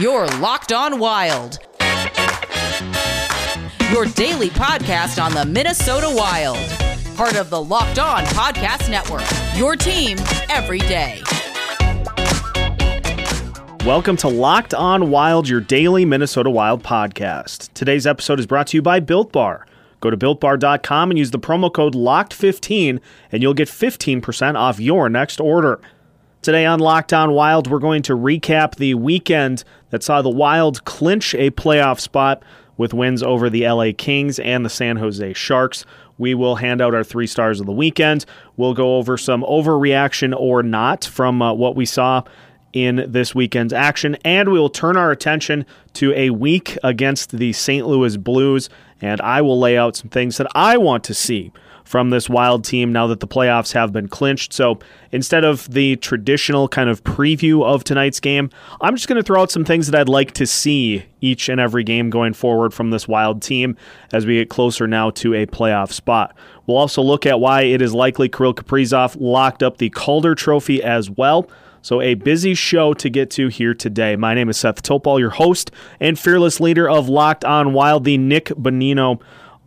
Your Locked On Wild. Your daily podcast on the Minnesota Wild. Part of the Locked On Podcast Network. Your team every day. Welcome to Locked On Wild, your daily Minnesota Wild podcast. Today's episode is brought to you by Built Bar. Go to builtbar.com and use the promo code LOCKED15 and you'll get 15% off your next order. Today on Locked On Wild, we're going to recap the weekend that saw the Wild clinch a playoff spot with wins over the LA Kings and the San Jose Sharks. We will hand out our three stars of the weekend. We'll go over some overreaction or not from uh, what we saw in this weekend's action, and we will turn our attention to a week against the St. Louis Blues, and I will lay out some things that I want to see from this wild team now that the playoffs have been clinched. So instead of the traditional kind of preview of tonight's game, I'm just going to throw out some things that I'd like to see each and every game going forward from this wild team as we get closer now to a playoff spot. We'll also look at why it is likely Kirill Kaprizov locked up the Calder Trophy as well. So, a busy show to get to here today. My name is Seth Topal, your host and fearless leader of Locked On Wild, the Nick Bonino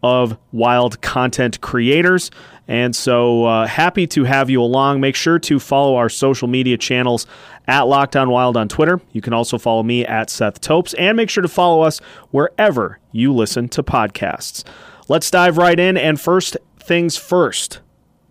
of Wild content creators. And so uh, happy to have you along. Make sure to follow our social media channels at Locked On Wild on Twitter. You can also follow me at Seth Topes and make sure to follow us wherever you listen to podcasts. Let's dive right in. And first things first,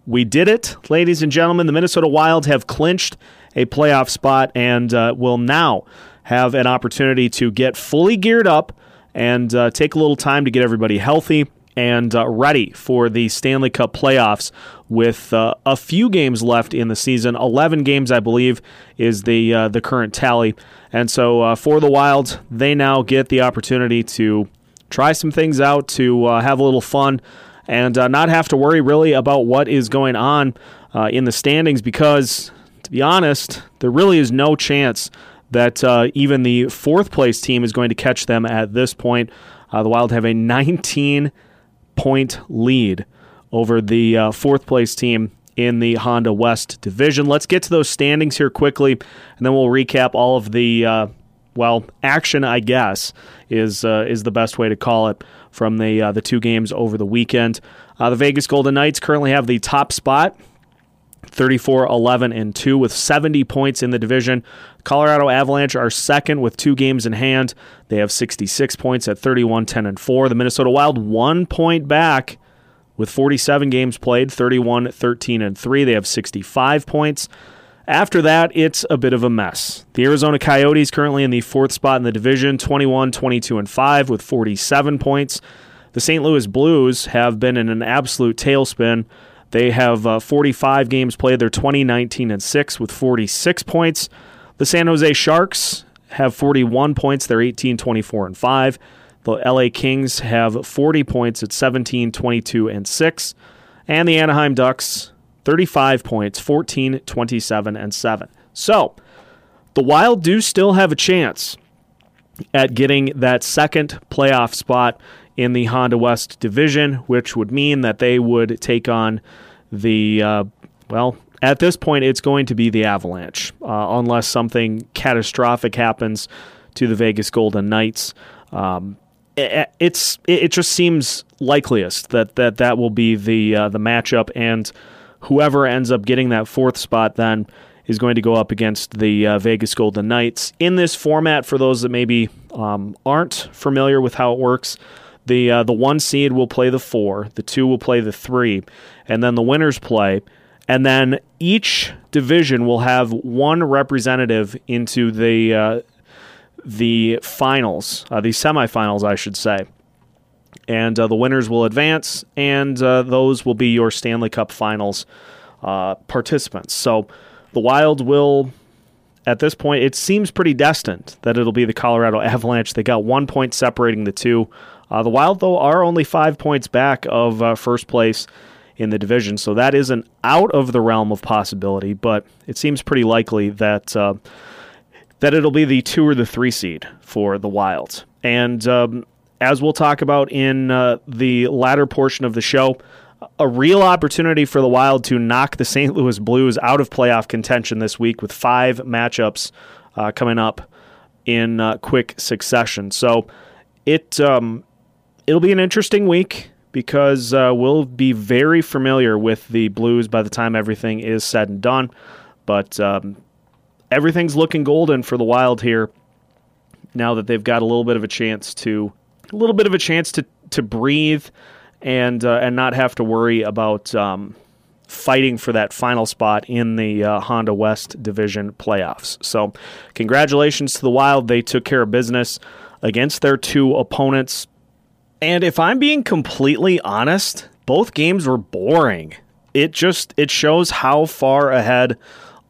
we did it, ladies and gentlemen. The Minnesota Wild have clinched a playoff spot and uh, will now have an opportunity to get fully geared up and uh, take a little time to get everybody healthy and uh, ready for the Stanley Cup playoffs with uh, a few games left in the season. 11 games, I believe, is the uh, the current tally. And so uh, for the Wild, they now get the opportunity to try some things out, to uh, have a little fun, and uh, not have to worry really about what is going on in the standings because, to be honest, there really is no chance that even the fourth place team is going to catch them at this point. the Wild have a 19- point lead over the uh, fourth place team in the Honda West division. Let's get to those standings here quickly, and then we'll recap all of the uh, well action. I guess is uh, is the best way to call it from the uh, the two games over the weekend. Uh, the Vegas Golden Knights currently have the top spot 34 11 and 2 with 70 points in the division. Colorado Avalanche are second with two games in hand. They have 66 points at 31 10 and 4. The Minnesota Wild one point back with 47 games played, 31 13 and 3. They have 65 points. After that, it's a bit of a mess. The Arizona Coyotes currently in the fourth spot in the division, 21 22 and 5 with 47 points. The St. Louis Blues have been in an absolute tailspin. They have uh, 45 games played. They're 20, 19, and 6 with 46 points. The San Jose Sharks have 41 points. They're 18, 24, and 5. The LA Kings have 40 points at 17, 22, and 6. And the Anaheim Ducks, 35 points, 14, 27, and 7. So, the Wild do still have a chance at getting that second playoff spot in the Honda West division, which would mean that they would take on the, uh, well, at this point, it's going to be the Avalanche, uh, unless something catastrophic happens to the Vegas Golden Knights. Um, it, it's it just seems likeliest that that, that will be the uh, the matchup, and whoever ends up getting that fourth spot then is going to go up against the uh, Vegas Golden Knights in this format. For those that maybe um, aren't familiar with how it works, the uh, the one seed will play the four, the two will play the three, and then the winners play. And then each division will have one representative into the uh, the finals, uh, the semifinals, I should say. And uh, the winners will advance, and uh, those will be your Stanley Cup Finals uh, participants. So the Wild will at this point, it seems pretty destined that it'll be the Colorado Avalanche. They got one point separating the two. Uh, the Wild, though, are only five points back of first place in the division, so that isn't out of the realm of possibility. But it seems pretty likely that uh, that it'll be the two or the three seed for the Wild. And um, as we'll talk about in uh, the latter portion of the show, a real opportunity for the Wild to knock the St. Louis Blues out of playoff contention this week with five matchups uh, coming up in uh, quick succession. So it um, it'll be an interesting week because uh, we'll be very familiar with the Blues by the time everything is said and done. But um, everything's looking golden for the Wild here now that they've got a little bit of a chance to a little bit of a chance to to breathe and uh, and not have to worry about um, fighting for that final spot in the uh, Honda West Division playoffs. So, congratulations to the Wild. They took care of business against their two opponents. And if I'm being completely honest, both games were boring. It just it shows how far ahead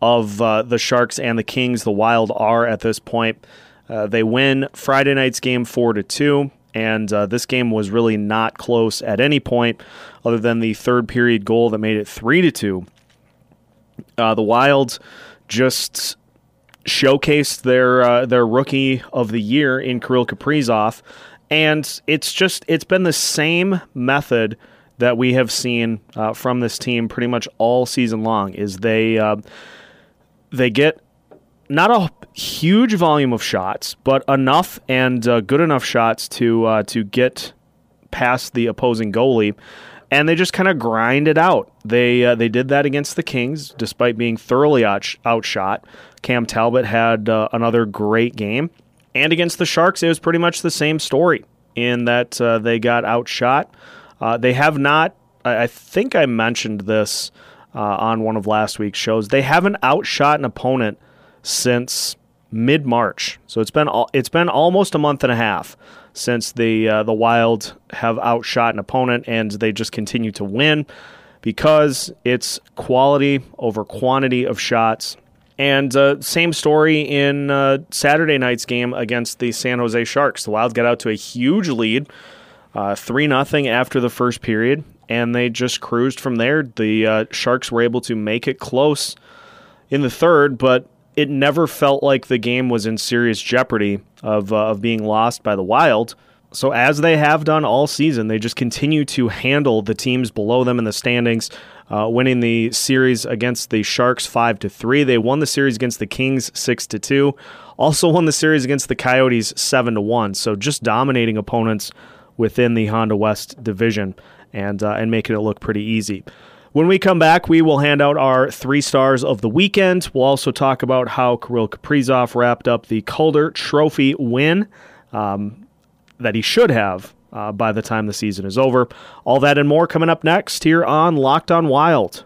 of uh, the Sharks and the Kings the Wild are at this point. Uh, they win Friday night's game four to two, and uh, this game was really not close at any point, other than the third period goal that made it three to two. Uh, the Wild just showcased their uh, their rookie of the year in Kirill Kaprizov, and it's just it's been the same method that we have seen uh, from this team pretty much all season long. Is they uh, they get not a huge volume of shots, but enough and uh, good enough shots to uh, to get past the opposing goalie, and they just kind of grind it out. They uh, they did that against the Kings, despite being thoroughly out- outshot. Cam Talbot had uh, another great game, and against the Sharks, it was pretty much the same story in that uh, they got outshot. Uh, they have not. I, think I mentioned this on one of last week's shows. They haven't outshot an opponent since mid March. So it's been it's been almost a month and a half since the uh, the Wild have outshot an opponent, and they just continue to win because it's quality over quantity of shots. And uh, same story in uh, Saturday night's game against the San Jose Sharks. The Wild got out to a huge lead, uh, three nothing after the first period, and they just cruised from there. The uh, Sharks were able to make it close in the third, but it never felt like the game was in serious jeopardy of, uh, of being lost by the Wild. So, as they have done all season, they just continue to handle the teams below them in the standings, uh, winning the series against the Sharks 5 to 3. They won the series against the Kings 6 to 2. Also won the series against the Coyotes 7 to 1. So, just dominating opponents within the Honda West division and, uh, and making it look pretty easy. When we come back, we will hand out our three stars of the weekend. We'll also talk about how Kirill Kaprizov wrapped up the Calder Trophy win um, that he should have uh, by the time the season is over. All that and more coming up next here on Locked on Wild.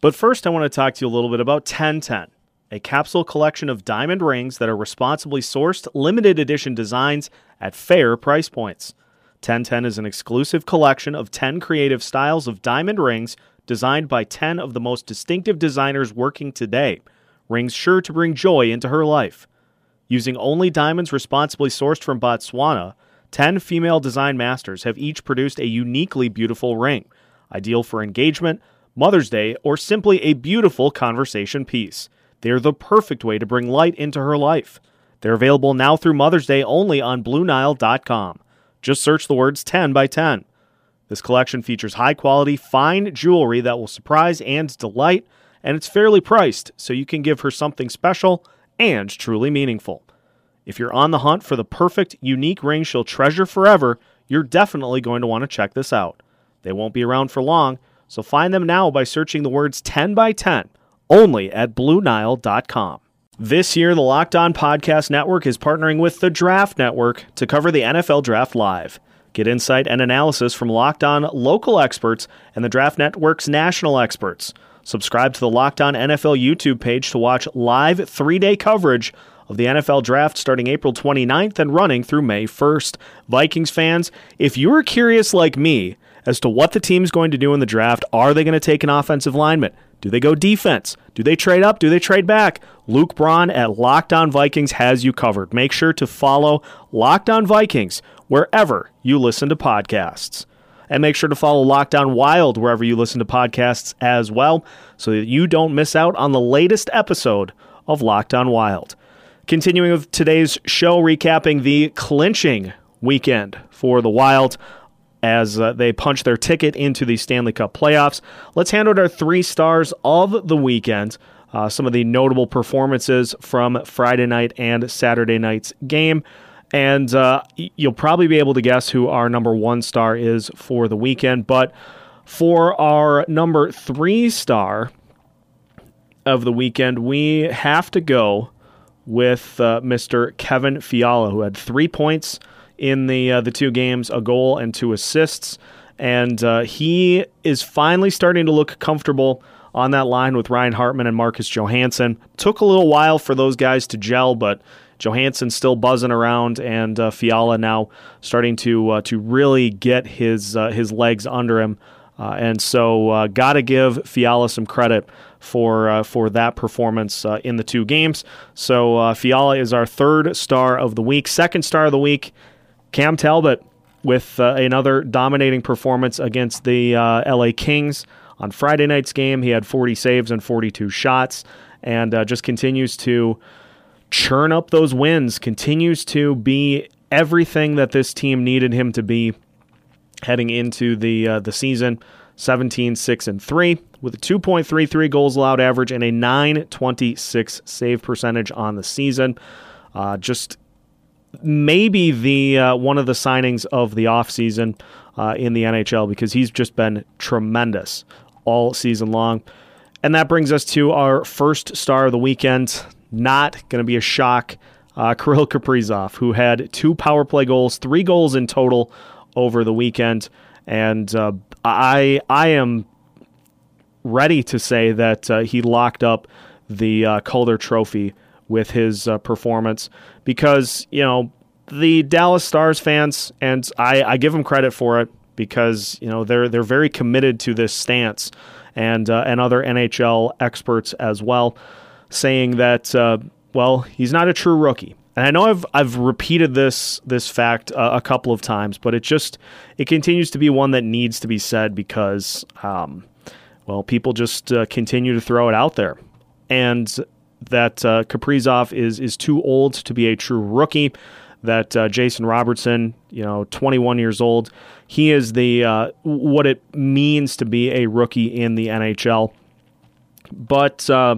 But first, I want to talk to you a little bit about 1010, a capsule collection of diamond rings that are responsibly sourced, limited edition designs at fair price points. 1010 is an exclusive collection of 10 creative styles of diamond rings designed by 10 of the most distinctive designers working today, rings sure to bring joy into her life. Using only diamonds responsibly sourced from Botswana, 10 female design masters have each produced a uniquely beautiful ring, ideal for engagement, Mother's Day, or simply a beautiful conversation piece. They're the perfect way to bring light into her life. They're available now through Mother's Day only on BlueNile.com. Just search the words 10 by 10. This collection features high quality, fine jewelry that will surprise and delight, and it's fairly priced, so you can give her something special and truly meaningful. If you're on the hunt for the perfect, unique ring she'll treasure forever, you're definitely going to want to check this out. They won't be around for long, so find them now by searching the words 10 by 10 only at BlueNile.com. This year, the Locked On Podcast Network is partnering with the Draft Network to cover the NFL Draft Live. Get insight and analysis from Locked On local experts and the Draft Network's national experts. Subscribe to the Locked On NFL YouTube page to watch live three day coverage of the NFL Draft starting April 29th and running through May 1st. Vikings fans, if you're curious like me as to what the team's going to do in the draft, are they going to take an offensive lineman? Do they go defense? Do they trade up? Do they trade back? Luke Braun at Locked On Vikings has you covered. Make sure to follow Locked On Vikings wherever you listen to podcasts. And make sure to follow Locked On Wild wherever you listen to podcasts as well, so that you don't miss out on the latest episode of Locked On Wild. Continuing with today's show, recapping the clinching weekend for the Wild as uh, they punch their ticket into the Stanley Cup playoffs. Let's hand out our three stars of the weekend. uh, some of the notable performances from Friday night and Saturday night's game. And uh, you'll probably be able to guess who our number one star is for the weekend. But for our number three star of the weekend, we have to go with uh, Mr. Kevin Fiala, who had three points in the uh, the two games, a goal and two assists, and uh, he is finally starting to look comfortable on that line with Ryan Hartman and Marcus Johansson. Took a little while for those guys to gel, but Johansson still buzzing around, and uh, Fiala now starting to uh, to really get his uh, his legs under him. Uh, and so, uh, got to give Fiala some credit for uh, for that performance uh, in the two games. So uh, Fiala is our third star of the week. Second star of the week, Cam Talbot with uh, another dominating performance against the LA Kings on Friday night's game. He had 40 saves and 42 shots, and just continues to churn up those wins. Continues to be everything that this team needed him to be heading into the uh, the season 17 6 and 3 with a 2.33 goals allowed average and a 926 save percentage on the season. Uh, just maybe the uh, one of the signings of the offseason uh, in the NHL because he's just been tremendous all season long. And that brings us to our first star of the weekend. Not going to be a shock uh, Kirill Kaprizov, who had two power play goals, three goals in total over the weekend, and uh, I I am ready to say that uh, he locked up the uh, Calder Trophy with his uh, performance because you know the Dallas Stars fans and I, I give them credit for it because you know they're they're very committed to this stance and uh, and other NHL experts as well saying that uh, well he's not a true rookie and I know I've I've repeated this this fact uh, a couple of times, but it just it continues to be one that needs to be said because um, well, people just uh, continue to throw it out there, and that uh, Kaprizov is is too old to be a true rookie. That uh, Jason Robertson, you know, 21 years old, he is the uh, what it means to be a rookie in the NHL. But uh,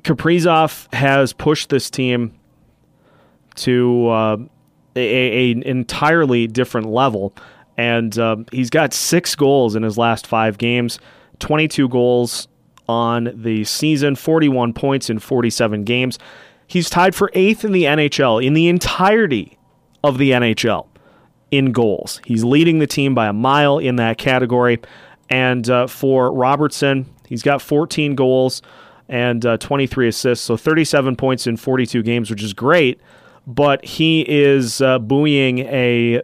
Kaprizov has pushed this team to uh, a, a, an entirely different level. And uh, he's got six goals in his last five games, 22 goals on the season, 41 points in 47 games. He's tied for eighth in the NHL in the entirety of the NHL in goals. He's leading the team by a mile in that category. And uh, for Robertson, he's got 14 goals and uh, 23 assists, so 37 points in 42 games, which is great but he is uh, buoying a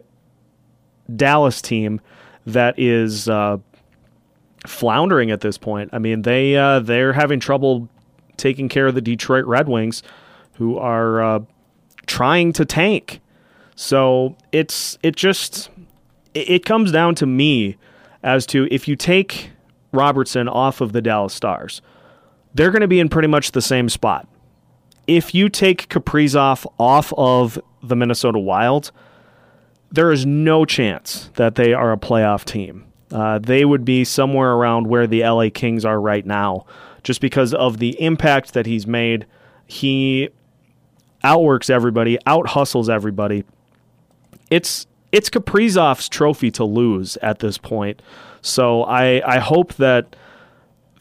Dallas team that is uh, floundering at this point. I mean, they uh, they're having trouble taking care of the Detroit Red Wings, who are uh, trying to tank. So it's it just it, it comes down to me as to if you take Robertson off of the Dallas Stars, they're going to be in pretty much the same spot if you take Kaprizov off of the Minnesota Wild, there is no chance that they are a playoff team. Uh, they would be somewhere around where the LA Kings are right now, just because of the impact that he's made. He outworks everybody, out hustles everybody. It's it's Kaprizov's trophy to lose at this point. So I I hope that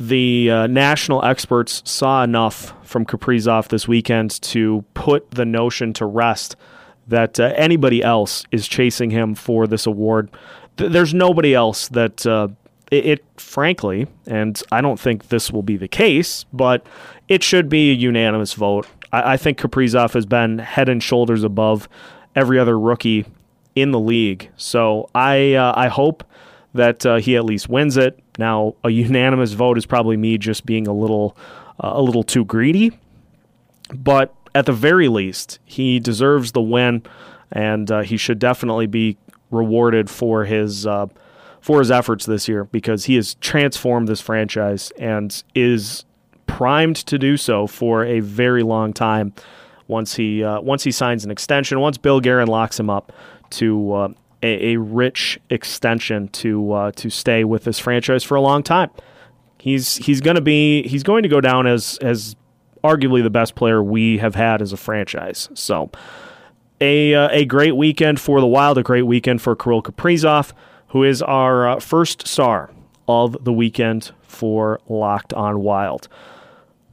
the uh, national experts saw enough from Kaprizov this weekend to put the notion to rest that uh, anybody else is chasing him for this award. Th- there's nobody else that uh, it, it, frankly, and I don't think this will be the case, but it should be a unanimous vote. I, I think Kaprizov has been head and shoulders above every other rookie in the league. So I uh, I hope that uh, he at least wins it. Now, a unanimous vote is probably me just being a little uh, a little too greedy, but at the very least, he deserves the win, and uh, he should definitely be rewarded for his uh, for his efforts this year because he has transformed this franchise and is primed to do so for a very long time. Once he uh, once he signs an extension, once Bill Guerin locks him up to uh, a, a rich extension to uh, to stay with this franchise for a long time. He's he's going to be he's going to go down as as arguably the best player we have had as a franchise. So a uh, a great weekend for the Wild, a great weekend for Kirill Kaprizov, who is our uh, first star of the weekend for Locked On Wild.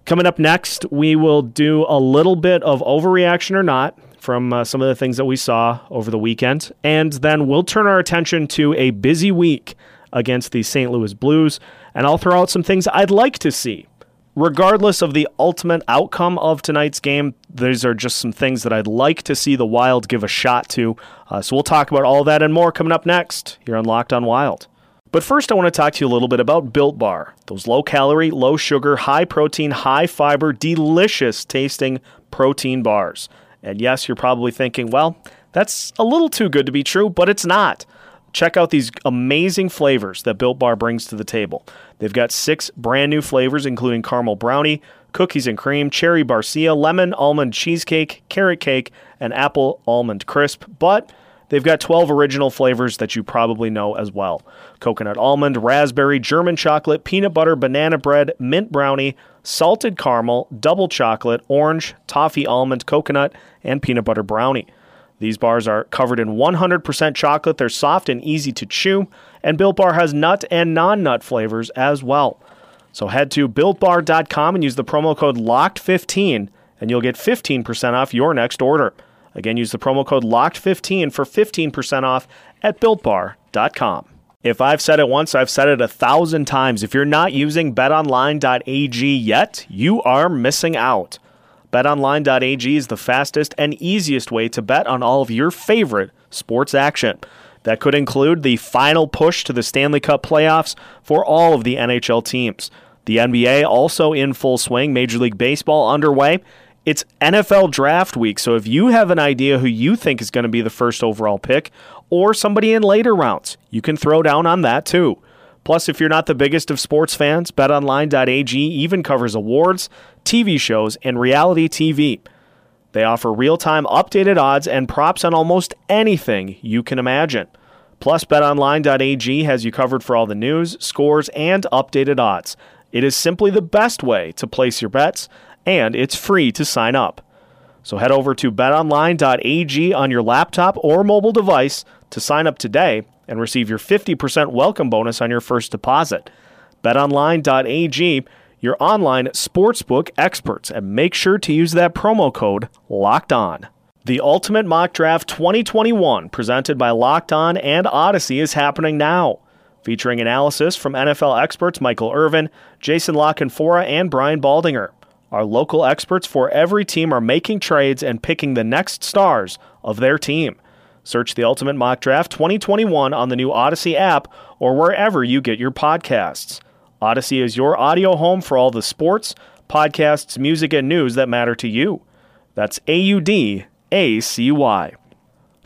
Coming up next, we will do a little bit of overreaction or not from uh, some of the things that we saw over the weekend, and then we'll turn our attention to a busy week against the St. Louis Blues, and I'll throw out some things I'd like to see regardless of the ultimate outcome of tonight's game, these are just some things that I'd like to see the Wild give a shot to. Uh, so we'll talk about all that and more coming up next here on Locked on Wild. But first, I want to talk to you a little bit about Built Bar, those low calorie, low sugar, high protein, high fiber, delicious tasting protein bars. And yes, you're probably thinking, well, that's a little too good to be true, but it's not. Check out these amazing flavors that Built Bar brings to the table. They've got six brand new flavors, including caramel brownie, cookies and cream, cherry barcia, lemon almond cheesecake, carrot cake, and apple almond crisp. But they've got 12 original flavors that you probably know as well coconut almond, raspberry, German chocolate, peanut butter, banana bread, mint brownie, salted caramel, double chocolate, orange, toffee almond, coconut, and peanut butter brownie. These bars are covered in 100% chocolate. They're soft and easy to chew, and Built Bar has nut and non nut flavors as well. So head to builtbar.com and use the promo code LOCKED15 and you'll get 15% off your next order. Again, use the promo code LOCKED15 for 15% off at builtbar.com. If I've said it once, I've said it a thousand times. If you're not using betonline.ag yet, you are missing out. BetOnline.ag is the fastest and easiest way to bet on all of your favorite sports action. That could include the final push to the Stanley Cup playoffs for all of the NHL teams. The NBA also in full swing, Major League Baseball underway. It's NFL draft week, so if you have an idea who you think is going to be the first overall pick or somebody in later rounds, you can throw down on that too. Plus, if you're not the biggest of sports fans, betonline.ag even covers awards, TV shows, and reality TV. They offer real time updated odds and props on almost anything you can imagine. Plus, betonline.ag has you covered for all the news, scores, and updated odds. It is simply the best way to place your bets, and it's free to sign up. So head over to betonline.ag on your laptop or mobile device to sign up today and receive your 50% welcome bonus on your first deposit. BetOnline.ag, your online sportsbook experts, and make sure to use that promo code LOCKED ON. The Ultimate Mock Draft 2021, presented by Locked On and Audacy, is happening now. Featuring analysis from NFL experts Michael Irvin, Jason La Canfora, and Brian Baldinger. Our local experts for every team are making trades and picking the next stars of their team. Search the Ultimate Mock Draft 2021 on the new Audacy app or wherever you get your podcasts. Audacy is your audio home for all the sports, podcasts, music, and news that matter to you. That's A U D A C Y.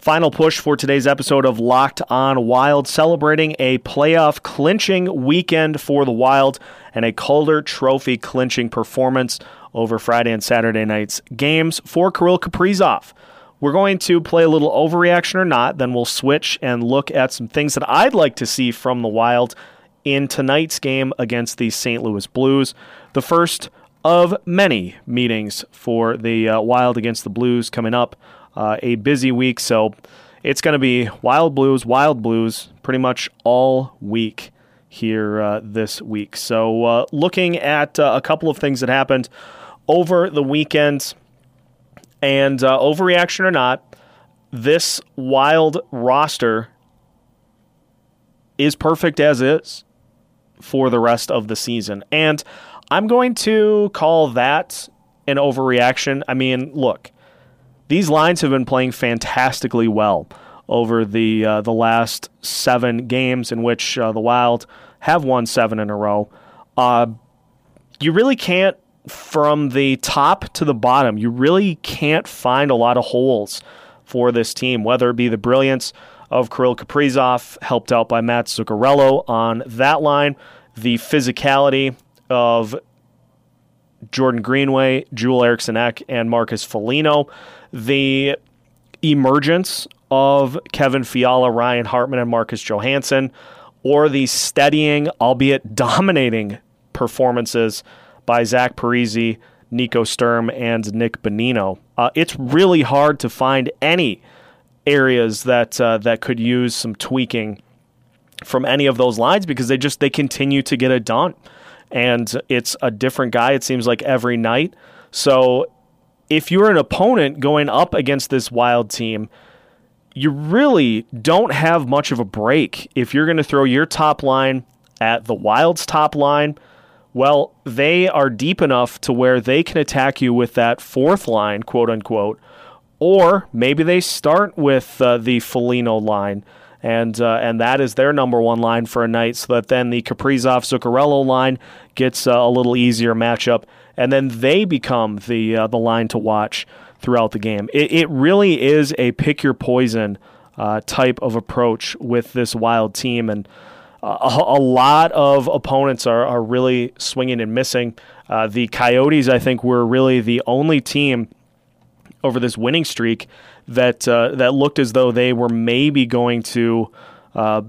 Final push for today's episode of Locked On Wild, celebrating a playoff clinching weekend for the Wild and a Calder Trophy clinching performance over Friday and Saturday night's games for Kirill Kaprizov. We're going to play a little overreaction or not, then we'll switch and look at some things that I'd like to see from the Wild in tonight's game against the St. Louis Blues. The first of many meetings for the uh, Wild against the Blues coming up. Uh, a busy week, so it's going to be Wild Blues, Wild Blues pretty much all week here uh, this week. So, uh, looking at uh, a couple of things that happened over the weekend. And uh, overreaction or not, this wild roster is perfect as is for the rest of the season. And I'm going to call that an overreaction. I mean, look, these lines have been playing fantastically well over the uh, the last seven games in which uh, the Wild have won seven in a row. Uh, you really can't from the top to the bottom, you really can't find a lot of holes for this team, whether it be the brilliance of Kirill Kaprizov, helped out by Mats Zuccarello on that line, the physicality of Jordan Greenway, Joel Eriksson Ek, and Marcus Foligno, the emergence of Kevin Fiala, Ryan Hartman, and Marcus Johansson, or the steadying, albeit dominating performances by Zach Parise, Nico Sturm, and Nick Bonino. Uh, it's really hard to find any areas that uh, that could use some tweaking from any of those lines because they just they continue to get it done, and it's a different guy. It seems like every night. So if you're an opponent going up against this wild team, you really don't have much of a break if you're going to throw your top line at the Wild's top line. Well, they are deep enough to where they can attack you with that fourth line, quote unquote, or maybe they start with uh, the Foligno line, and uh, and that is their number one line for a night, so that then the Kaprizov Zuccarello line gets uh, a little easier matchup, and then they become the uh, the line to watch throughout the game. It, it really is a pick your poison uh, type of approach with this wild team, and uh, a, a, lot of opponents are, are really swinging and missing. Uh, the Coyotes, I think, were really the only team over this winning streak that uh, that looked as though they were maybe going to uh,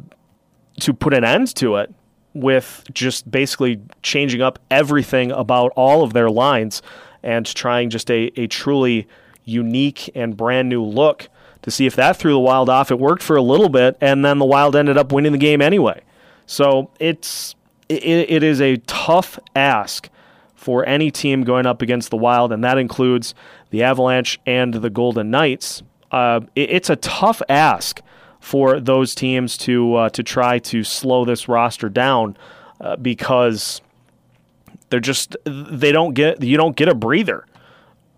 to put an end to it with just basically changing up everything about all of their lines and trying just a, a truly unique and brand new look to see if that threw the Wild off. It worked for a little bit, and then the Wild ended up winning the game anyway. So it's it, it is a tough ask for any team going up against the Wild, and that includes the Avalanche and the Golden Knights. Uh, it, it's a tough ask for those teams to uh, to try to slow this roster down uh, because they're just they don't get you don't get a breather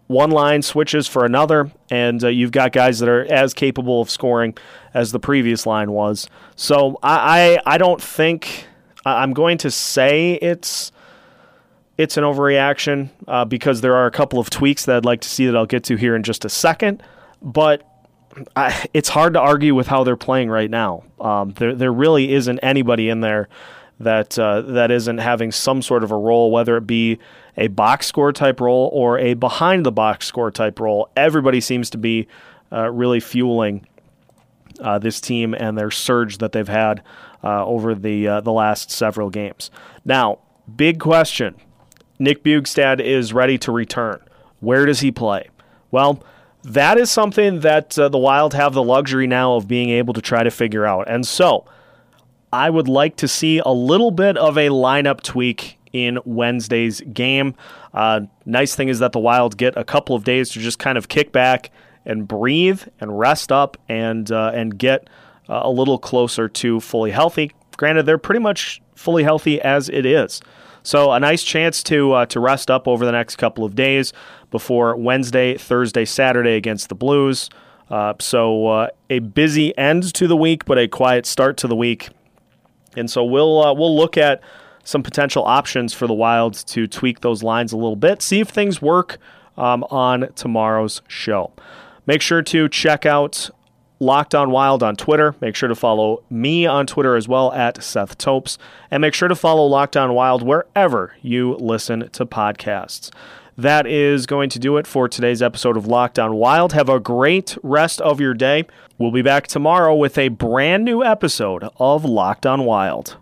one line switches for another, and uh, you've got guys that are as capable of scoring as the previous line was. So I, I, I don't think I'm going to say it's it's an overreaction uh, because there are a couple of tweaks that I'd like to see that I'll get to here in just a second. But I, it's hard to argue with how they're playing right now. Um, there, there really isn't anybody in there that uh, that isn't having some sort of a role, whether it be a box score type role or a behind the box score type role. Everybody seems to be uh, really fueling uh, this team and their surge that they've had uh, over the uh, the last several games. Now, big question: Nick Bjugstad is ready to return. Where does he play? Well. That is something that uh, the Wild have the luxury now of being able to try to figure out. And so, I would like to see a little bit of a lineup tweak in Wednesday's game. Uh, nice thing is that the Wild get a couple of days to just kind of kick back and breathe and rest up and uh, and get uh, a little closer to fully healthy. Granted, they're pretty much fully healthy as it is. So a nice chance to uh, to rest up over the next couple of days before Wednesday, Thursday, Saturday against the Blues. Uh, so uh, a busy end to the week, but a quiet start to the week and so we'll uh, we'll look at some potential options for the Wilds to tweak those lines a little bit, see if things work um, on tomorrow's show. Make sure to check out Locked On Wild on Twitter. Make sure to follow me on Twitter as well at Seth Topes. And make sure to follow Locked On Wild wherever you listen to podcasts. That is going to do it for today's episode of Locked On Wild. Have a great rest of your day. We'll be back tomorrow with a brand new episode of Locked On Wild.